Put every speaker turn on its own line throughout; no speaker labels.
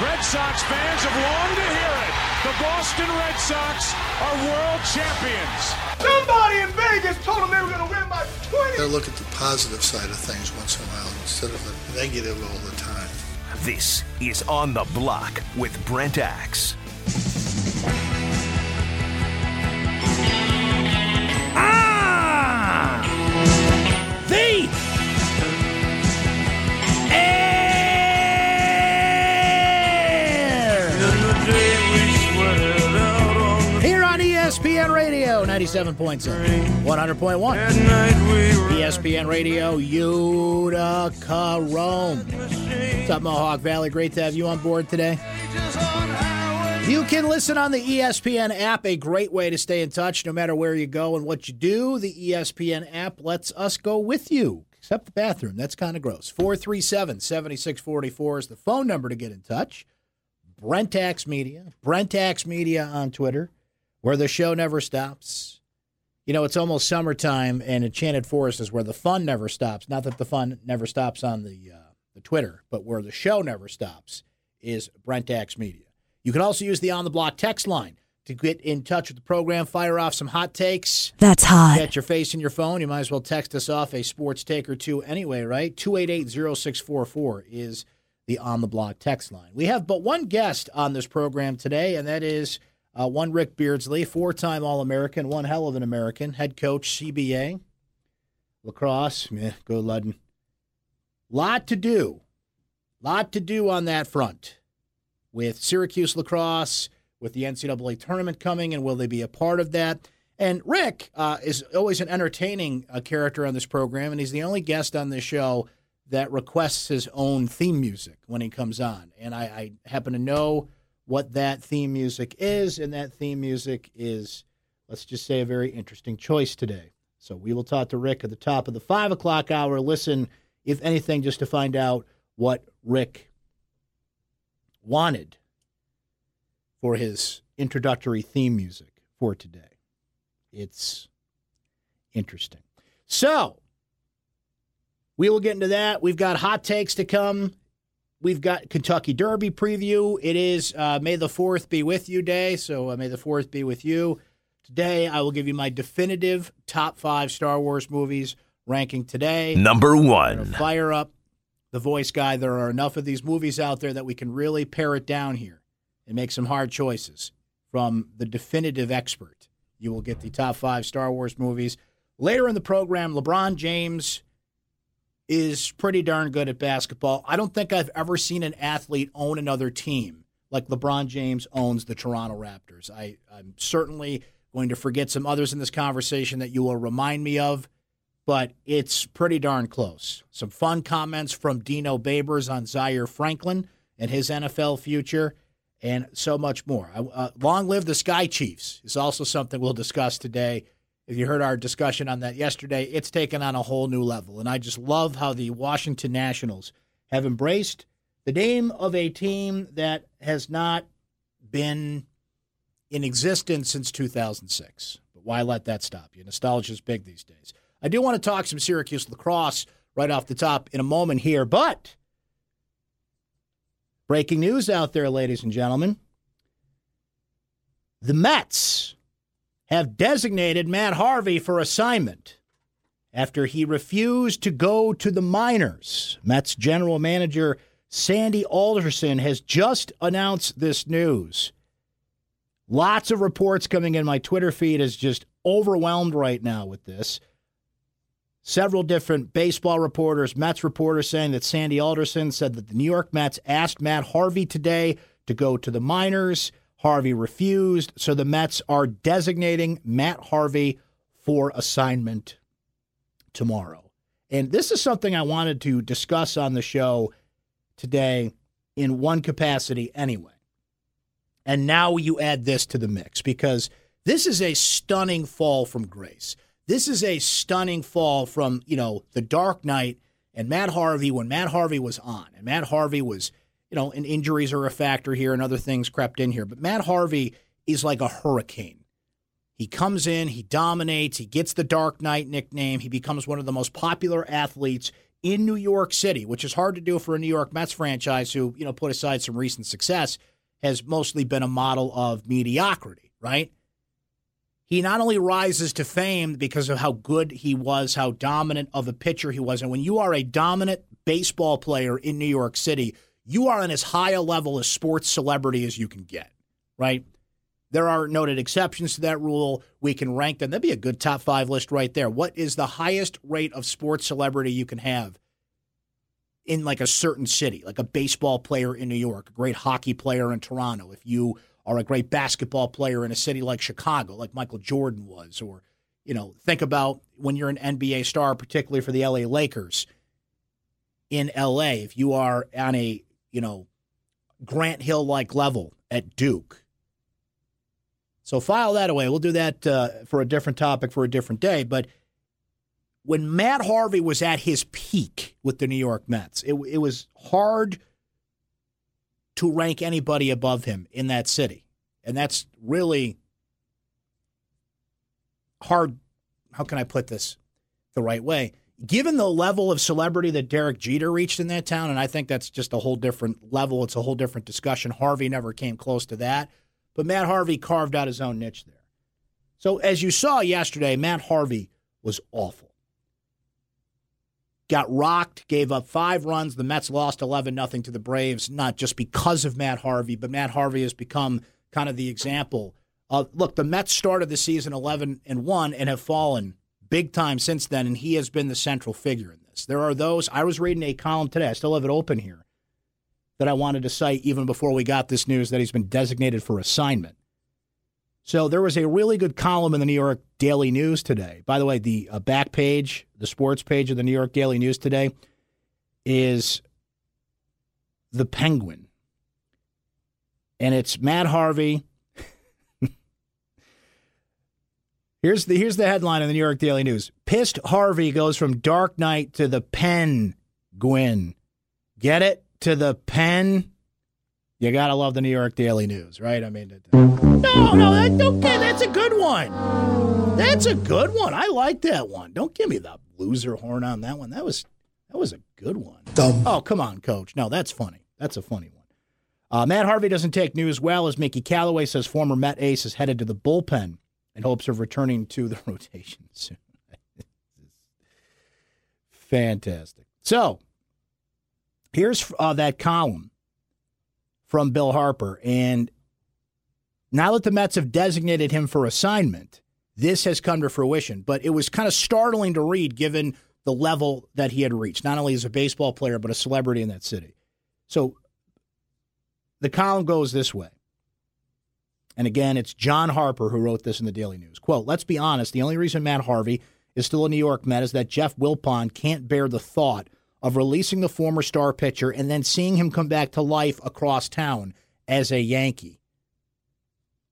Red Sox fans have longed to hear it. The Boston Red Sox are world champions.
Somebody in Vegas told them they were going to win by 20.
Gotta look at the positive side of things once in a while instead of the negative all the time.
This is On the Block with Brent Axe.
97.7, 100.1. ESPN Radio, Utica, Rome. What's up, Mohawk Valley? Great to have you on board today. You can listen on the ESPN app, a great way to stay in touch no matter where you go and what you do. The ESPN app lets us go with you, except the bathroom. That's kind of gross. 437 7644 is the phone number to get in touch. Brent Axe Media, Brent Axe Media on Twitter, where the show never stops. You know, it's almost summertime, and Enchanted Forest is where the fun never stops. Not that the fun never stops on the, uh, the Twitter, but where the show never stops is Brent Axe Media. You can also use the on the block text line to get in touch with the program, fire off some hot takes.
That's hot.
Get your face in your phone. You might as well text us off a sports take or two anyway, right? 288 0644 is the on the block text line. We have but one guest on this program today, and that is uh, one Rick Beardsley, four time All American, one hell of an American, head coach, CBA, lacrosse. Yeah, go Ludden. Lot to do. Lot to do on that front with Syracuse lacrosse, with the NCAA tournament coming, and will they be a part of that? And Rick uh, is always an entertaining uh, character on this program, and he's the only guest on this show that requests his own theme music when he comes on. And I, I happen to know what that theme music is, and that theme music is, let's just say, a very interesting choice today. So we will talk to Rick at the top of the five o'clock hour. Listen, if anything, just to find out what Rick wanted for his introductory theme music for today. It's interesting. So, we will get into that. We've got hot takes to come. We've got Kentucky Derby preview. It is uh, May the 4th be with you day. So, uh, May the 4th be with you. Today, I will give you my definitive top five Star Wars movies ranking today.
Number one.
Fire up the voice guy. There are enough of these movies out there that we can really pare it down here and make some hard choices from the definitive expert. You will get the top five Star Wars movies. Later in the program, LeBron James is pretty darn good at basketball. I don't think I've ever seen an athlete own another team like LeBron James owns the Toronto Raptors. I, I'm certainly going to forget some others in this conversation that you will remind me of but it's pretty darn close. Some fun comments from Dino Babers on Zaire Franklin and his NFL future, and so much more. Uh, long live the Sky Chiefs is also something we'll discuss today. If you heard our discussion on that yesterday, it's taken on a whole new level. And I just love how the Washington Nationals have embraced the name of a team that has not been in existence since 2006. But why let that stop you? Nostalgia is big these days. I do want to talk some Syracuse lacrosse right off the top in a moment here, but breaking news out there, ladies and gentlemen. The Mets have designated Matt Harvey for assignment after he refused to go to the minors. Mets general manager Sandy Alderson has just announced this news. Lots of reports coming in. My Twitter feed is just overwhelmed right now with this. Several different baseball reporters, Mets reporters saying that Sandy Alderson said that the New York Mets asked Matt Harvey today to go to the minors. Harvey refused, so the Mets are designating Matt Harvey for assignment tomorrow. And this is something I wanted to discuss on the show today in one capacity anyway. And now you add this to the mix because this is a stunning fall from grace. This is a stunning fall from, you know, the Dark Knight and Matt Harvey when Matt Harvey was on. And Matt Harvey was, you know, and injuries are a factor here and other things crept in here. But Matt Harvey is like a hurricane. He comes in, he dominates, he gets the Dark Knight nickname, he becomes one of the most popular athletes in New York City, which is hard to do for a New York Mets franchise who, you know, put aside some recent success, has mostly been a model of mediocrity, right? He not only rises to fame because of how good he was, how dominant of a pitcher he was, and when you are a dominant baseball player in New York City, you are on as high a level as sports celebrity as you can get, right? There are noted exceptions to that rule. We can rank them. That'd be a good top five list right there. What is the highest rate of sports celebrity you can have in like a certain city, like a baseball player in New York, a great hockey player in Toronto? If you are a great basketball player in a city like Chicago, like Michael Jordan was, or you know, think about when you're an NBA star, particularly for the LA Lakers in LA. If you are on a you know Grant Hill like level at Duke so file that away. We'll do that uh, for a different topic for a different day. But when Matt Harvey was at his peak with the New York Mets, it, it was hard to rank anybody above him in that city. And that's really hard. How can I put this the right way? Given the level of celebrity that Derek Jeter reached in that town, and I think that's just a whole different level, it's a whole different discussion. Harvey never came close to that. But Matt Harvey carved out his own niche there. So as you saw yesterday, Matt Harvey was awful. Got rocked, gave up five runs. The Mets lost 11 0 to the Braves, not just because of Matt Harvey, but Matt Harvey has become kind of the example of look, the Mets started the season 11 and 1 and have fallen big time since then, and he has been the central figure in this. There are those, I was reading a column today, I still have it open here that I wanted to cite even before we got this news that he's been designated for assignment. So there was a really good column in the New York Daily News today. By the way, the uh, back page, the sports page of the New York Daily News today is the Penguin. And it's Matt Harvey. Here's the here's the headline in the New York Daily News. Pissed Harvey goes from Dark Knight to the Pen Gwyn. Get it? to the pen. You gotta love the New York Daily News, right? I mean, no, no, that, okay, that's a good one. That's a good one. I like that one. Don't give me the loser horn on that one. That was that was a good one.
Dumb.
Oh, come on, coach. No, that's funny. That's a funny one. Uh, Matt Harvey doesn't take news well, as Mickey Callaway says former Met ace is headed to the bullpen in hopes of returning to the rotation soon. Fantastic. So, Here's uh, that column from Bill Harper. And now that the Mets have designated him for assignment, this has come to fruition. But it was kind of startling to read given the level that he had reached, not only as a baseball player, but a celebrity in that city. So the column goes this way. And again, it's John Harper who wrote this in the Daily News. Quote, let's be honest, the only reason Matt Harvey is still a New York Met is that Jeff Wilpon can't bear the thought of releasing the former star pitcher and then seeing him come back to life across town as a Yankee.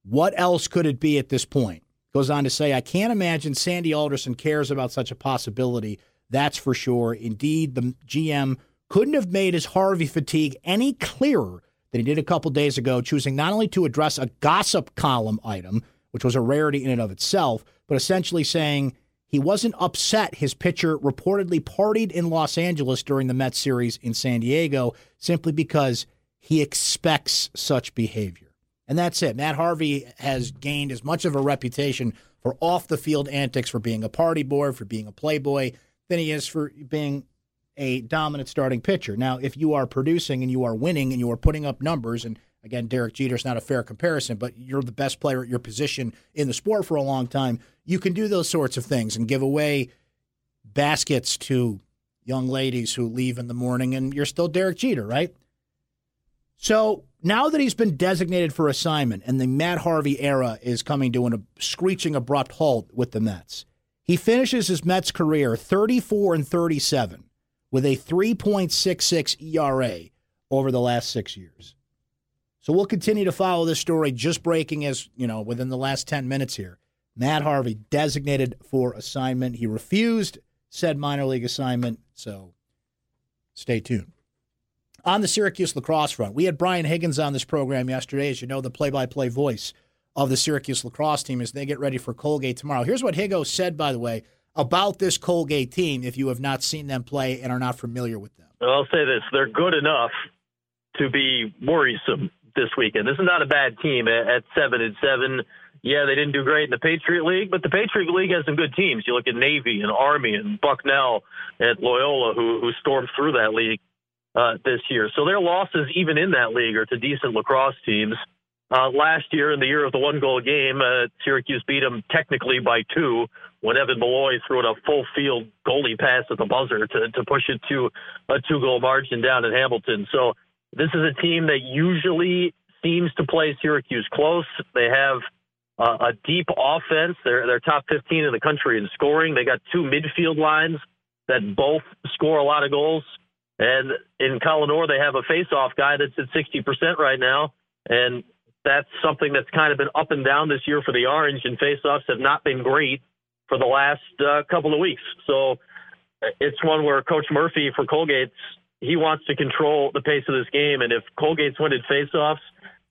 What else could it be at this point? Goes on to say, I can't imagine Sandy Alderson cares about such a possibility. That's for sure. Indeed, the GM couldn't have made his Harvey fatigue any clearer than he did a couple days ago, choosing not only to address a gossip column item, which was a rarity in and of itself, but essentially saying he wasn't upset his pitcher reportedly partied in Los Angeles during the Mets series in San Diego simply because he expects such behavior. And that's it. Matt Harvey has gained as much of a reputation for off the field antics, for being a party boy, for being a playboy, than he is for being a dominant starting pitcher. Now, if you are producing and you are winning and you are putting up numbers and Again, Derek Jeter's not a fair comparison, but you're the best player at your position in the sport for a long time. You can do those sorts of things and give away baskets to young ladies who leave in the morning, and you're still Derek Jeter, right? So now that he's been designated for assignment and the Matt Harvey era is coming to a screeching abrupt halt with the Mets, he finishes his Mets career 34 and 37 with a 3.66 ERA over the last six years. So we'll continue to follow this story, just breaking as, you know, within the last 10 minutes here. Matt Harvey designated for assignment. He refused said minor league assignment, so stay tuned. On the Syracuse lacrosse front, we had Brian Higgins on this program yesterday, as you know, the play by play voice of the Syracuse lacrosse team as they get ready for Colgate tomorrow. Here's what Higo said, by the way, about this Colgate team if you have not seen them play and are not familiar with them.
I'll say this they're good enough to be worrisome this weekend. This is not a bad team at seven and seven. Yeah, they didn't do great in the Patriot League, but the Patriot League has some good teams. You look at Navy and Army and Bucknell at Loyola, who who stormed through that league uh, this year. So their losses, even in that league, are to decent lacrosse teams. Uh, last year, in the year of the one goal game, uh, Syracuse beat them technically by two when Evan Molloy threw in a full field goalie pass at the buzzer to, to push it to a two goal margin down in Hamilton. So this is a team that usually seems to play Syracuse close. They have uh, a deep offense. They're, they're top 15 in the country in scoring. They got two midfield lines that both score a lot of goals. And in Colin Orr, they have a face-off guy that's at 60% right now. And that's something that's kind of been up and down this year for the Orange, and face-offs have not been great for the last uh, couple of weeks. So it's one where Coach Murphy for Colgate's he wants to control the pace of this game, and if Colgate's winning face-offs,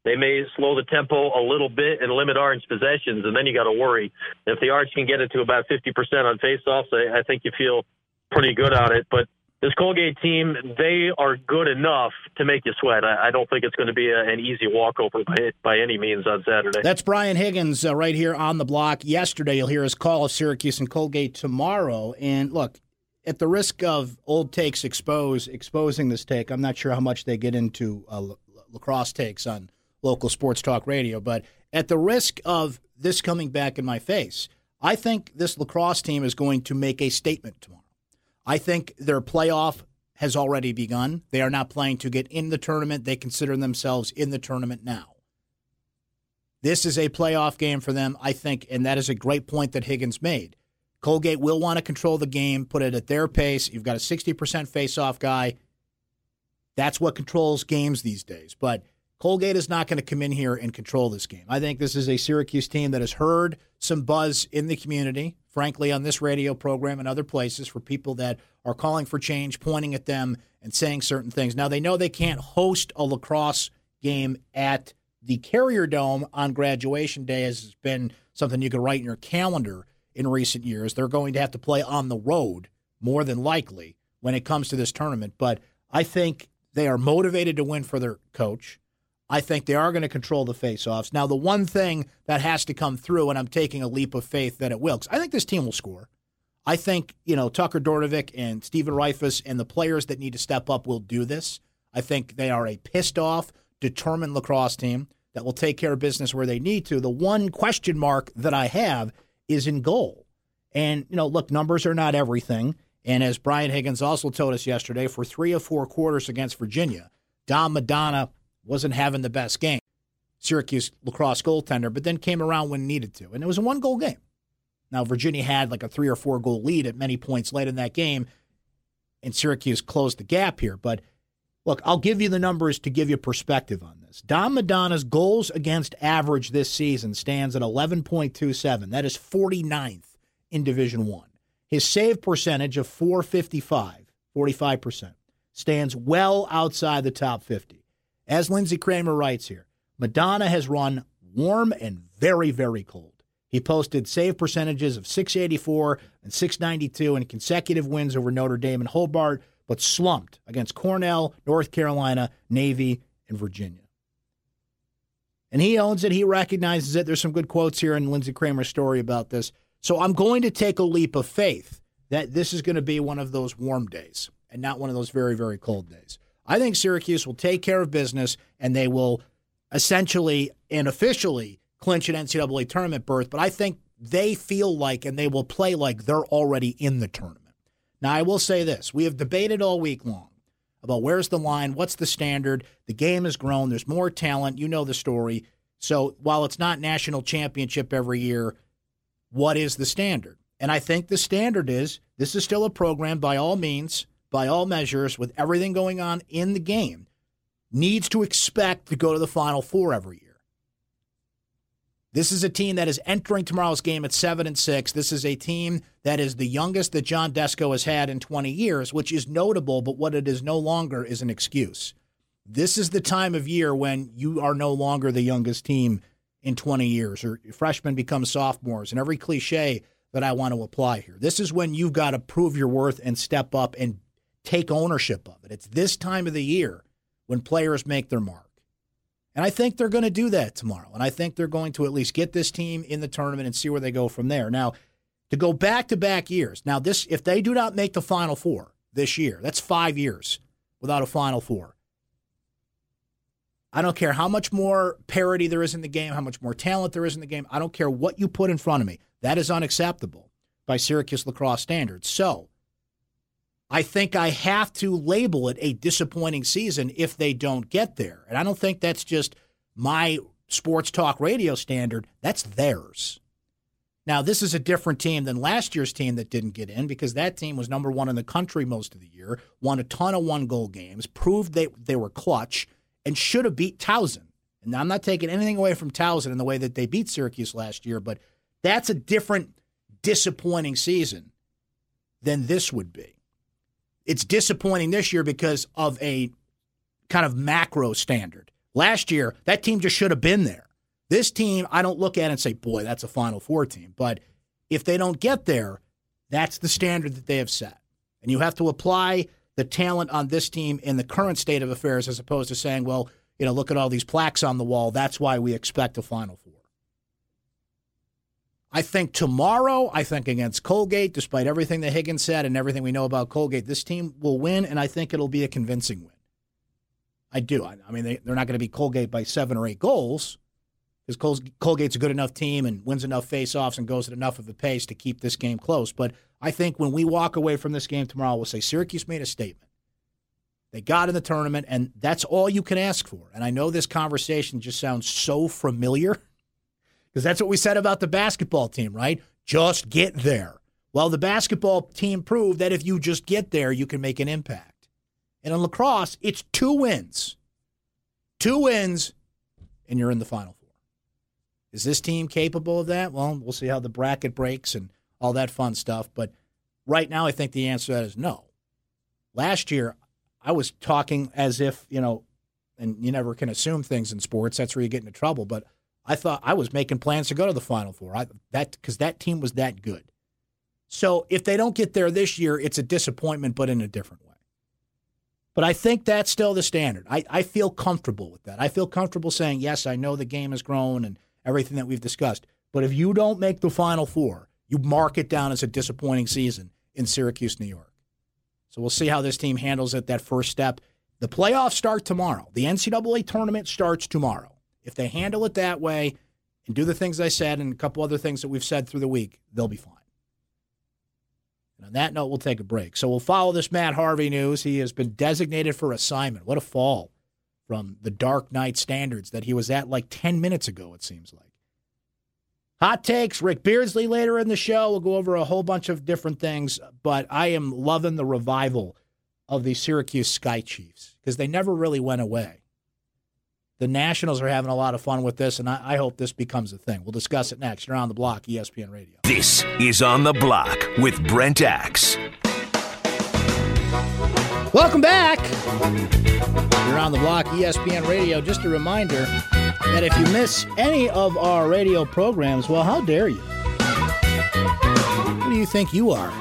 they may slow the tempo a little bit and limit Orange possessions, and then you got to worry. If the Orange can get it to about 50% on face-offs, I, I think you feel pretty good on it. But this Colgate team, they are good enough to make you sweat. I, I don't think it's going to be a, an easy walkover by, by any means on Saturday.
That's Brian Higgins uh, right here on the block. Yesterday, you'll hear his call of Syracuse and Colgate tomorrow. And look, at the risk of old takes expose exposing this take, I'm not sure how much they get into uh, lacrosse takes on local sports talk radio, but at the risk of this coming back in my face, I think this lacrosse team is going to make a statement tomorrow. I think their playoff has already begun. They are not playing to get in the tournament. They consider themselves in the tournament now. This is a playoff game for them, I think, and that is a great point that Higgins made. Colgate will want to control the game, put it at their pace. You've got a 60% face-off guy. That's what controls games these days. But Colgate is not going to come in here and control this game. I think this is a Syracuse team that has heard some buzz in the community frankly, on this radio program and other places for people that are calling for change, pointing at them and saying certain things. Now, they know they can't host a lacrosse game at the Carrier Dome on graduation day, as has been something you can write in your calendar in recent years. They're going to have to play on the road more than likely when it comes to this tournament. But I think they are motivated to win for their coach. I think they are going to control the faceoffs. Now, the one thing that has to come through, and I'm taking a leap of faith that it will, because I think this team will score. I think, you know, Tucker Dordevic and Stephen Rehfuss and the players that need to step up will do this. I think they are a pissed off, determined lacrosse team that will take care of business where they need to. The one question mark that I have is in goal. And, you know, look, numbers are not everything. And as Brian Higgins also told us yesterday, for three or four quarters against Virginia, Dom Madonna wasn't having the best game. Syracuse lacrosse goaltender, but then came around when needed to. And it was a one goal game. Now, Virginia had like a three or four goal lead at many points late in that game, and Syracuse closed the gap here. But look, I'll give you the numbers to give you perspective on this. Dom Madonna's goals against average this season stands at 11.27. That is 49th in Division 1. His save percentage of 455, 45%, stands well outside the top 50. As Lindsay Kramer writes here, Madonna has run warm and very, very cold. He posted save percentages of 684 and 692 in consecutive wins over Notre Dame and Hobart, but slumped against Cornell, North Carolina, Navy, and Virginia. And he owns it. He recognizes it. There's some good quotes here in Lindsay Kramer's story about this. So I'm going to take a leap of faith that this is going to be one of those warm days and not one of those very, very cold days. I think Syracuse will take care of business and they will essentially and officially clinch an NCAA tournament berth. But I think they feel like and they will play like they're already in the tournament. Now, I will say this we have debated all week long about where's the line, what's the standard. The game has grown. There's more talent. You know the story. So while it's not national championship every year, what is the standard? And I think the standard is this is still a program by all means, by all measures, with everything going on in the game, needs to expect to go to the Final Four every year. This is a team that is entering tomorrow's game at seven and six. This is a team that is the youngest that John Desko has had in 20 years, which is notable, but what it is no longer is an excuse. This is the time of year when you are no longer the youngest team in 20 years, or freshmen become sophomores, and every cliche that I want to apply here. This is when you've got to prove your worth and step up and take ownership of it. It's this time of the year when players make their mark. And I think they're going to do that tomorrow. And I think they're going to at least get this team in the tournament and see where they go from there. Now, to go back to back years. Now, this if they do not make the final four this year, that's five years without a final four. I don't care how much more parity there is in the game, how much more talent there is in the game. I don't care what you put in front of me. That is unacceptable by Syracuse lacrosse standards. So I think I have to label it a disappointing season if they don't get there. And I don't think that's just my sports talk radio standard, that's theirs. Now, this is a different team than last year's team that didn't get in because that team was number one in the country most of the year, won a ton of one goal games, proved they, they were clutch, and should have beat Towson. And I'm not taking anything away from Towson in the way that they beat Syracuse last year, but that's a different disappointing season than this would be. It's disappointing this year because of a kind of macro standard. Last year, that team just should have been there. This team, I don't look at and say, boy, that's a Final Four team. But if they don't get there, that's the standard that they have set. And you have to apply the talent on this team in the current state of affairs as opposed to saying, well, you know, look at all these plaques on the wall. That's why we expect a Final Four. I think tomorrow, I think against Colgate, despite everything that Higgins said and everything we know about Colgate, this team will win, and I think it'll be a convincing win. I do. I, I mean, they, they're not going to be Colgate by seven or eight goals because Colgate's a good enough team and wins enough faceoffs and goes at enough of a pace to keep this game close. But I think when we walk away from this game tomorrow, we'll say Syracuse made a statement. They got in the tournament, and that's all you can ask for. And I know this conversation just sounds so familiar because that's what we said about the basketball team, right? Just get there. Well, the basketball team proved that if you just get there, you can make an impact. And in lacrosse, it's two wins. Two wins, and you're in the Final Four. Is this team capable of that? Well, we'll see how the bracket breaks and all that fun stuff. But right now, I think the answer to that is no. Last year, I was talking as if, you know, and you never can assume things in sports. That's where you get into trouble. But I thought I was making plans to go to the Final Four. I, that because that team was that good. So if they don't get there this year, it's a disappointment, but in a different way. But I think that's still the standard. I, I feel comfortable with that. I feel comfortable saying, yes, I know the game has grown and everything that we've discussed. But if you don't make the Final Four, you mark it down as a disappointing season in Syracuse, New York. So we'll see how this team handles it, that first step. The playoffs start tomorrow. The NCAA tournament starts tomorrow. If they handle it that way and do the things I said and a couple other things that we've said through the week, they'll be fine. And on that note, we'll take a break. So we'll follow this Matt Harvey news. He has been designated for assignment. What a fall from the Dark Knight standards that he was at like 10 minutes ago, it seems like. Hot takes, Rick Beardsley later in the show. We'll go over a whole bunch of different things, but I am loving the revival of the Syracuse Sky Chiefs because they never really went away. The Nationals are having a lot of fun with this, and I, I, hope this becomes a thing. We'll discuss it next. You're on the block, ESPN Radio.
This is On the Block with Brent Axe.
Welcome back. You're on the block, ESPN Radio. Just a reminder that if you miss any of our radio programs, well, how dare you? Who do you think you are?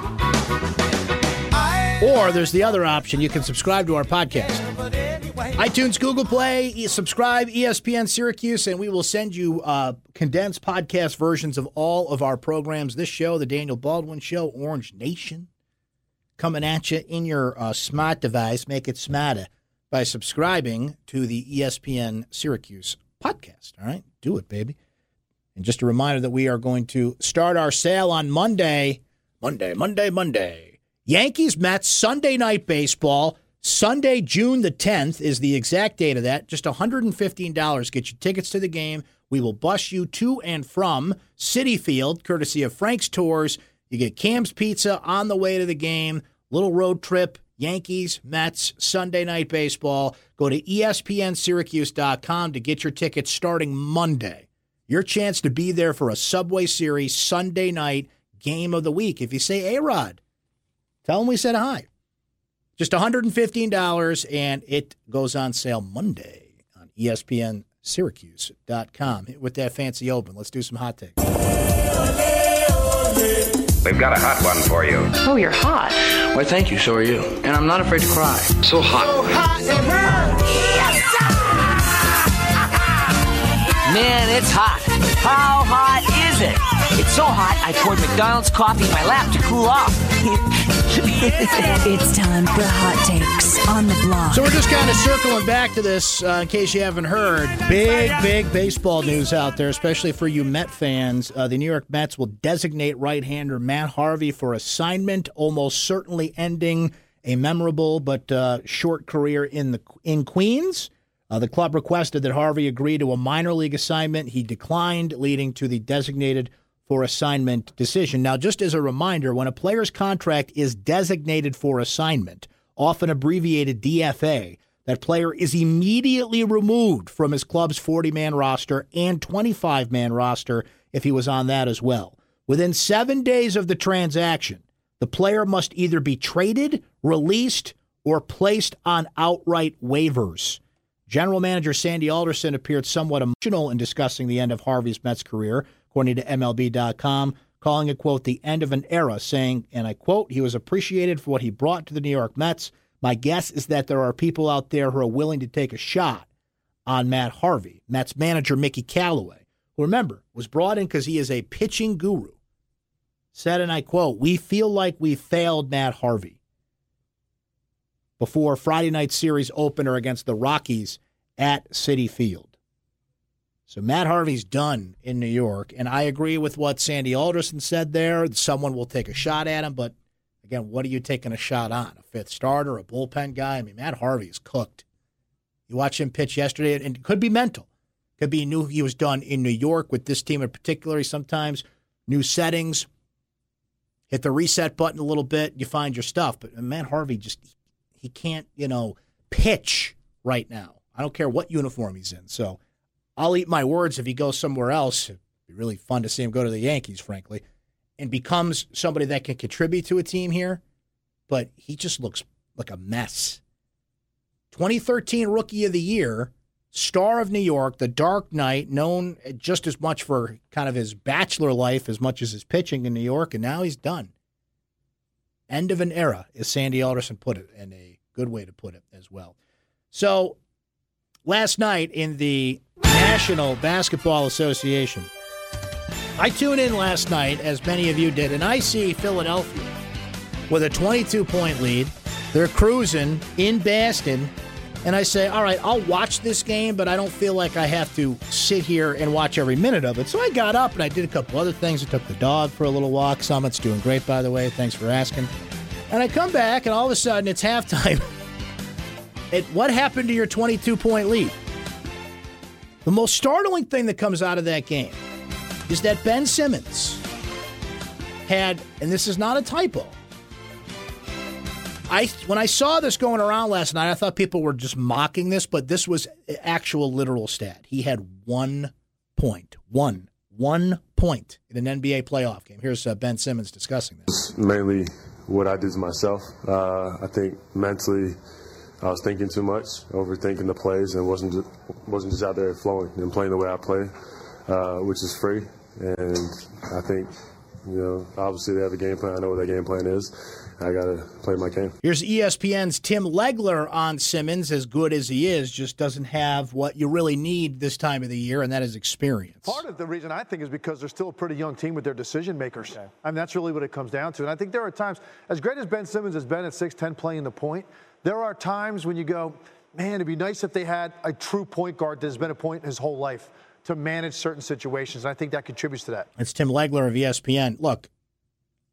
Or there's the other option. You can subscribe to our podcast iTunes, Google Play, subscribe, ESPN Syracuse, and we will send you uh, condensed podcast versions of all of our programs. This show, The Daniel Baldwin Show, Orange Nation, coming at you in your uh, smart device. Make it smarter by subscribing to the ESPN Syracuse podcast. All right, do it, baby. And just a reminder that we are going to start our sale on Monday. Monday, Monday, Monday. Yankees, Mets, Sunday night baseball. Sunday, June the 10th is the exact date of that. Just $115 get you tickets to the game. We will bus you to and from Citi Field, courtesy of Frank's Tours. You get Cam's Pizza on the way to the game, little road trip, Yankees, Mets, Sunday night baseball. Go to ESPNSyracuse.com to get your tickets starting Monday. Your chance to be there for a Subway Series Sunday night game of the week. If you say A Rod, tell them we said hi. Just $115, and it goes on sale Monday on ESPNSyracuse.com. With that fancy open, let's do some hot takes.
We've got a hot one for you.
Oh, you're hot.
Why, thank you. So are you. And I'm not afraid to cry. So hot.
So hot it hurts.
Man, it's hot. How hot is it? It's so hot, I poured McDonald's coffee in my lap to cool off.
it's time for hot takes on the block.
So we're just kind of circling back to this uh, in case you haven't heard. Big, big baseball news out there, especially for you Met fans. Uh, the New York Mets will designate right-hander Matt Harvey for assignment, almost certainly ending a memorable but uh, short career in the in Queens. Uh, the club requested that Harvey agree to a minor league assignment. He declined, leading to the designated for assignment decision. Now, just as a reminder, when a player's contract is designated for assignment, often abbreviated DFA, that player is immediately removed from his club's 40 man roster and 25 man roster if he was on that as well. Within seven days of the transaction, the player must either be traded, released, or placed on outright waivers. General manager Sandy Alderson appeared somewhat emotional in discussing the end of Harvey's Mets career, according to MLB.com, calling it, quote, the end of an era, saying, and I quote, he was appreciated for what he brought to the New York Mets. My guess is that there are people out there who are willing to take a shot on Matt Harvey. Mets manager Mickey Callaway, who remember was brought in because he is a pitching guru, said, and I quote, we feel like we failed Matt Harvey before Friday night series opener against the Rockies at Citi Field. So Matt Harvey's done in New York, and I agree with what Sandy Alderson said there. Someone will take a shot at him, but again, what are you taking a shot on? A fifth starter, a bullpen guy? I mean, Matt Harvey is cooked. You watch him pitch yesterday, and it could be mental. Could be he knew he was done in New York with this team in particular. Sometimes new settings, hit the reset button a little bit, you find your stuff. But uh, Matt Harvey just he can't, you know, pitch right now. I don't care what uniform he's in. So I'll eat my words if he goes somewhere else. It'd be really fun to see him go to the Yankees, frankly, and becomes somebody that can contribute to a team here. But he just looks like a mess. 2013 Rookie of the Year, star of New York, the Dark Knight, known just as much for kind of his bachelor life as much as his pitching in New York, and now he's done. End of an era, as Sandy Alderson put it, and a good way to put it as well. So, last night in the National Basketball Association, I tuned in last night, as many of you did, and I see Philadelphia with a 22 point lead. They're cruising in Boston. And I say, all right, I'll watch this game, but I don't feel like I have to sit here and watch every minute of it. So I got up and I did a couple other things. I took the dog for a little walk. Summit's doing great, by the way. Thanks for asking. And I come back, and all of a sudden it's halftime. it, what happened to your 22 point lead? The most startling thing that comes out of that game is that Ben Simmons had, and this is not a typo, I when I saw this going around last night, I thought people were just mocking this, but this was actual literal stat. He had one point, one, one point in an NBA playoff game. Here's uh, Ben Simmons discussing this.
Mainly what I did to myself. Uh, I think mentally, I was thinking too much, overthinking the plays, and wasn't just, wasn't just out there flowing and playing the way I play, uh, which is free. And I think, you know, obviously they have a game plan. I know what that game plan is. I got to play my game.
Here's ESPN's Tim Legler on Simmons. As good as he is, just doesn't have what you really need this time of the year, and that is experience.
Part of the reason I think is because they're still a pretty young team with their decision makers. Okay. I mean, that's really what it comes down to. And I think there are times, as great as Ben Simmons has been at 6'10 playing the point, there are times when you go, man, it'd be nice if they had a true point guard that has been a point his whole life to manage certain situations. And I think that contributes to that.
It's Tim Legler of ESPN. Look,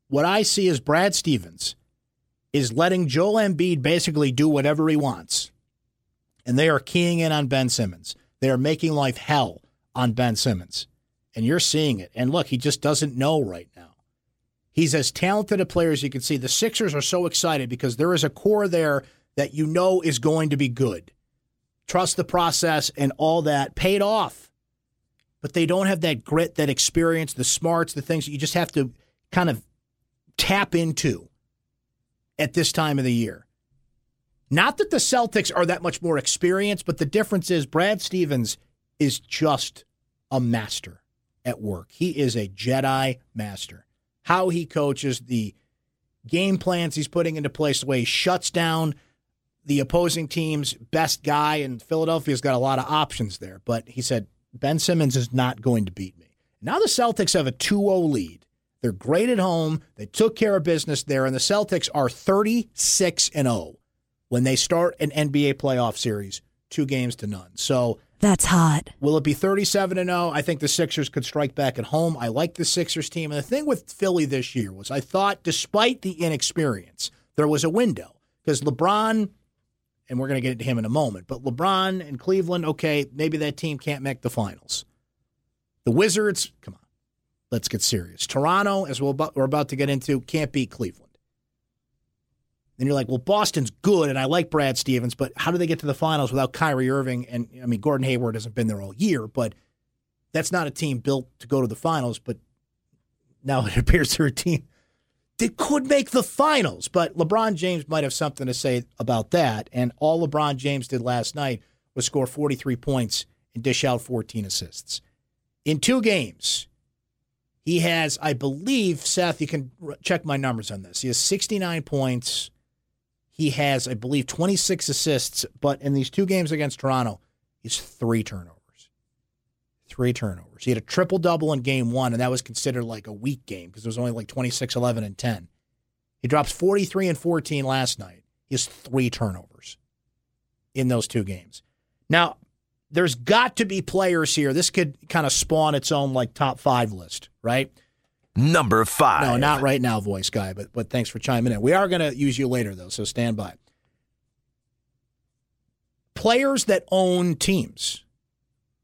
what I see is Brad Stevens is letting Joel Embiid basically do whatever he wants. And they are keying in on Ben Simmons. They are making life hell on Ben Simmons. And you're seeing it. And look, he just doesn't know right now. He's as talented a player as you can see. The Sixers are so excited because there is a core there that you know is going to be good. Trust the process and all that paid off. But they don't have that grit, that experience, the smarts, the things that you just have to kind of tap into at this time of the year. Not that the Celtics are that much more experienced, but the difference is Brad Stevens is just a master at work. He is a Jedi master. How he coaches, the game plans he's putting into place, the way he shuts down the opposing team's best guy, and Philadelphia's got a lot of options there. But he said, Ben Simmons is not going to beat me. Now the Celtics have a 2 0 lead. They're great at home. They took care of business there, and the Celtics are 36 and 0 when they start an NBA playoff series, two games to none. So
that's hot.
Will it be 37 and 0? I think the Sixers could strike back at home. I like the Sixers team. And the thing with Philly this year was I thought, despite the inexperience, there was a window because LeBron and we're going to get to him in a moment. But LeBron and Cleveland, okay, maybe that team can't make the finals. The Wizards, come on, let's get serious. Toronto, as we're about to get into, can't beat Cleveland. Then you're like, well, Boston's good, and I like Brad Stevens, but how do they get to the finals without Kyrie Irving? And I mean, Gordon Hayward hasn't been there all year, but that's not a team built to go to the finals. But now it appears they're a team that could make the finals. But LeBron James might have something to say about that. And all LeBron James did last night was score 43 points and dish out 14 assists. In two games, he has, I believe, Seth, you can check my numbers on this. He has 69 points. He has, I believe, 26 assists. But in these two games against Toronto, he's three turnovers three turnovers. He had a triple double in game one, and that was considered like a weak game because it was only like 26, 11, and 10. He drops 43 and 14 last night. He has three turnovers in those two games. Now, there's got to be players here. This could kind of spawn its own like top five list, right?
Number five.
No, not right now, voice guy, but but thanks for chiming in. We are going to use you later though, so stand by. Players that own teams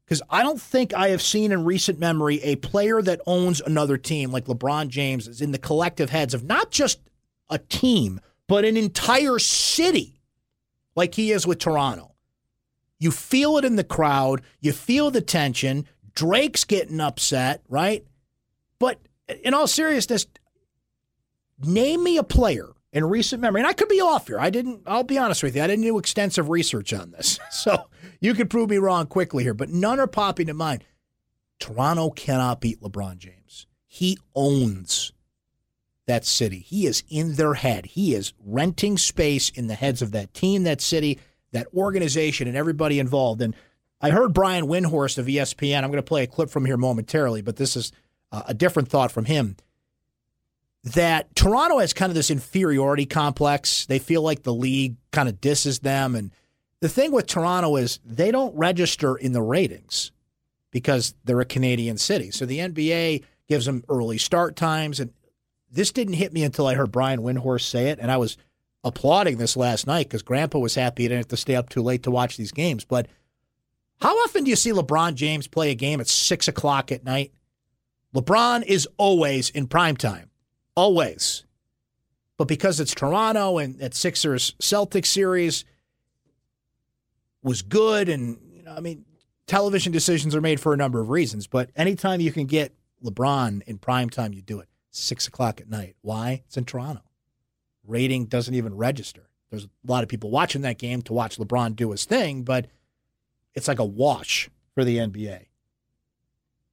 because I don't think I have seen in recent memory a player that owns another team like LeBron James is in the collective heads of not just a team, but an entire city like he is with Toronto. You feel it in the crowd, you feel the tension. Drake's getting upset, right? But in all seriousness, name me a player in recent memory, and I could be off here. I didn't, I'll be honest with you, I didn't do extensive research on this. So you could prove me wrong quickly here, but none are popping to mind. Toronto cannot beat LeBron James. He owns that city. He is in their head. He is renting space in the heads of that team, that city, that organization, and everybody involved. And I heard Brian Windhorst of ESPN. I'm going to play a clip from here momentarily, but this is uh, a different thought from him that Toronto has kind of this inferiority complex. They feel like the league kind of disses them. And the thing with Toronto is they don't register in the ratings because they're a Canadian city. So the NBA gives them early start times. And this didn't hit me until I heard Brian Windhorst say it. And I was applauding this last night because Grandpa was happy he didn't have to stay up too late to watch these games. But how often do you see LeBron James play a game at six o'clock at night? LeBron is always in prime time always. But because it's Toronto and that Sixers Celtics series was good, and you know, I mean, television decisions are made for a number of reasons. But anytime you can get LeBron in prime time, you do it. Six o'clock at night. Why? It's in Toronto. Rating doesn't even register. There's a lot of people watching that game to watch LeBron do his thing, but it's like a wash for the NBA.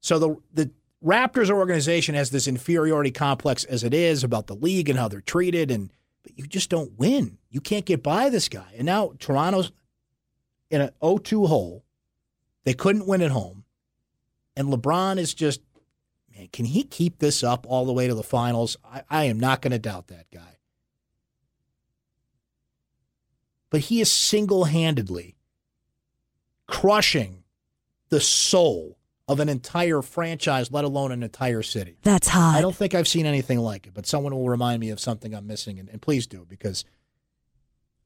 So the the Raptors organization has this inferiority complex as it is about the league and how they're treated, and but you just don't win. You can't get by this guy. And now Toronto's in an 0-2 hole. They couldn't win at home. And LeBron is just, man, can he keep this up all the way to the finals? I, I am not going to doubt that guy. But he is single handedly crushing the soul of an entire franchise, let alone an entire city.
That's hot.
I don't think I've seen anything like it, but someone will remind me of something I'm missing, and, and please do because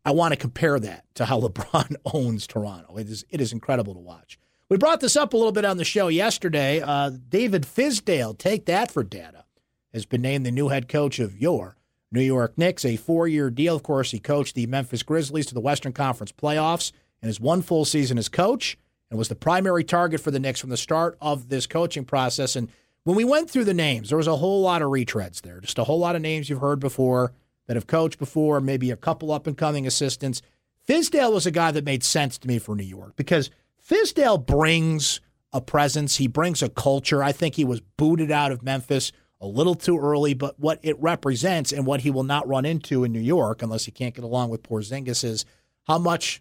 I want to compare that to how LeBron owns Toronto. It is it is incredible to watch. We brought this up a little bit on the show yesterday. Uh, David Fizdale, take that for data, has been named the new head coach of your New York Knicks, a four year deal. Of course, he coached the Memphis Grizzlies to the Western Conference playoffs in his one full season as coach and was the primary target for the Knicks from the start of this coaching process. And when we went through the names, there was a whole lot of retreads there, just a whole lot of names you've heard before that have coached before, maybe a couple up and coming assistants. Fizdale was a guy that made sense to me for New York because Fizdale brings a presence, he brings a culture. I think he was booted out of Memphis a little too early, but what it represents and what he will not run into in New York, unless he can't get along with Porzingis, is how much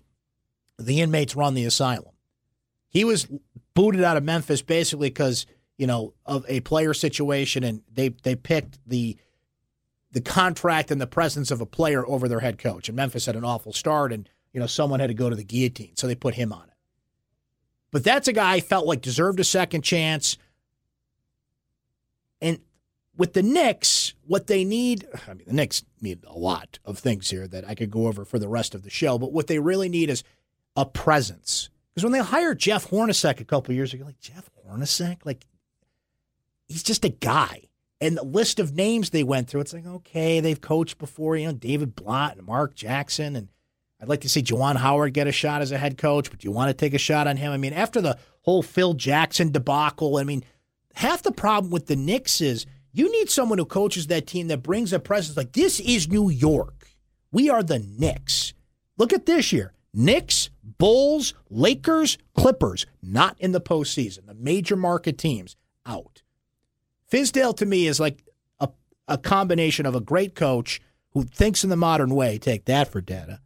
the inmates run the asylum. He was booted out of Memphis basically because you know of a player situation, and they they picked the the contract and the presence of a player over their head coach. And Memphis had an awful start, and you know someone had to go to the guillotine, so they put him on it. But that's a guy I felt like deserved a second chance. With the Knicks, what they need, I mean, the Knicks need a lot of things here that I could go over for the rest of the show, but what they really need is a presence. Because when they hired Jeff Hornacek a couple years ago, like Jeff Hornacek, like he's just a guy. And the list of names they went through, it's like okay, they've coached before, you know, David Blatt and Mark Jackson, and I'd like to see Juwan Howard get a shot as a head coach. But do you want to take a shot on him? I mean, after the whole Phil Jackson debacle, I mean, half the problem with the Knicks is you need someone who coaches that team that brings a presence. Like this is New York. We are the Knicks. Look at this year. Knicks, Bulls, Lakers, Clippers, not in the postseason. The major market teams out. Fizdale to me is like a, a combination of a great coach who thinks in the modern way. Take that for data.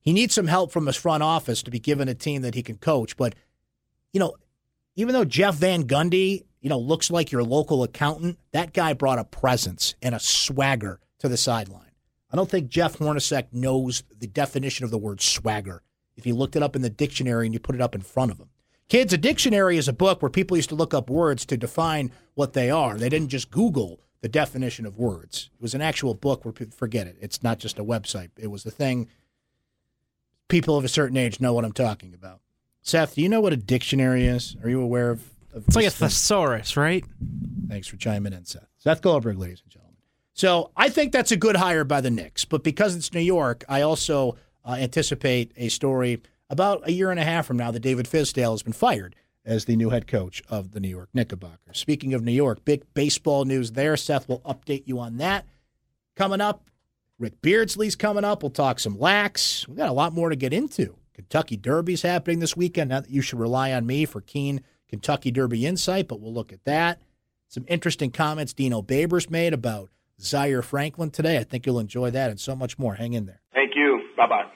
He needs some help from his front office to be given a team that he can coach. But, you know, even though Jeff Van Gundy, you know, looks like your local accountant, that guy brought a presence and a swagger to the sideline. I don't think Jeff Hornacek knows the definition of the word swagger if you looked it up in the dictionary and you put it up in front of him. Kids, a dictionary is a book where people used to look up words to define what they are. They didn't just Google the definition of words. It was an actual book where people forget it. It's not just a website. It was the thing. People of a certain age know what I'm talking about. Seth, do you know what a dictionary is? Are you aware of?
It's like a
thing?
thesaurus, right?
Thanks for chiming in, Seth. Seth Goldberg, ladies and gentlemen. So I think that's a good hire by the Knicks, but because it's New York, I also uh, anticipate a story about a year and a half from now that David Fizdale has been fired as the new head coach of the New York Knickerbockers. Speaking of New York, big baseball news there. Seth will update you on that. Coming up, Rick Beardsley's coming up. We'll talk some lax. We've got a lot more to get into. Kentucky Derby's happening this weekend. Not that you should rely on me for keen Kentucky Derby insight, but we'll look at that. Some interesting comments Dino Babers made about Zaire Franklin today. I think you'll enjoy that and so much more. Hang in there.
Thank you. Bye bye.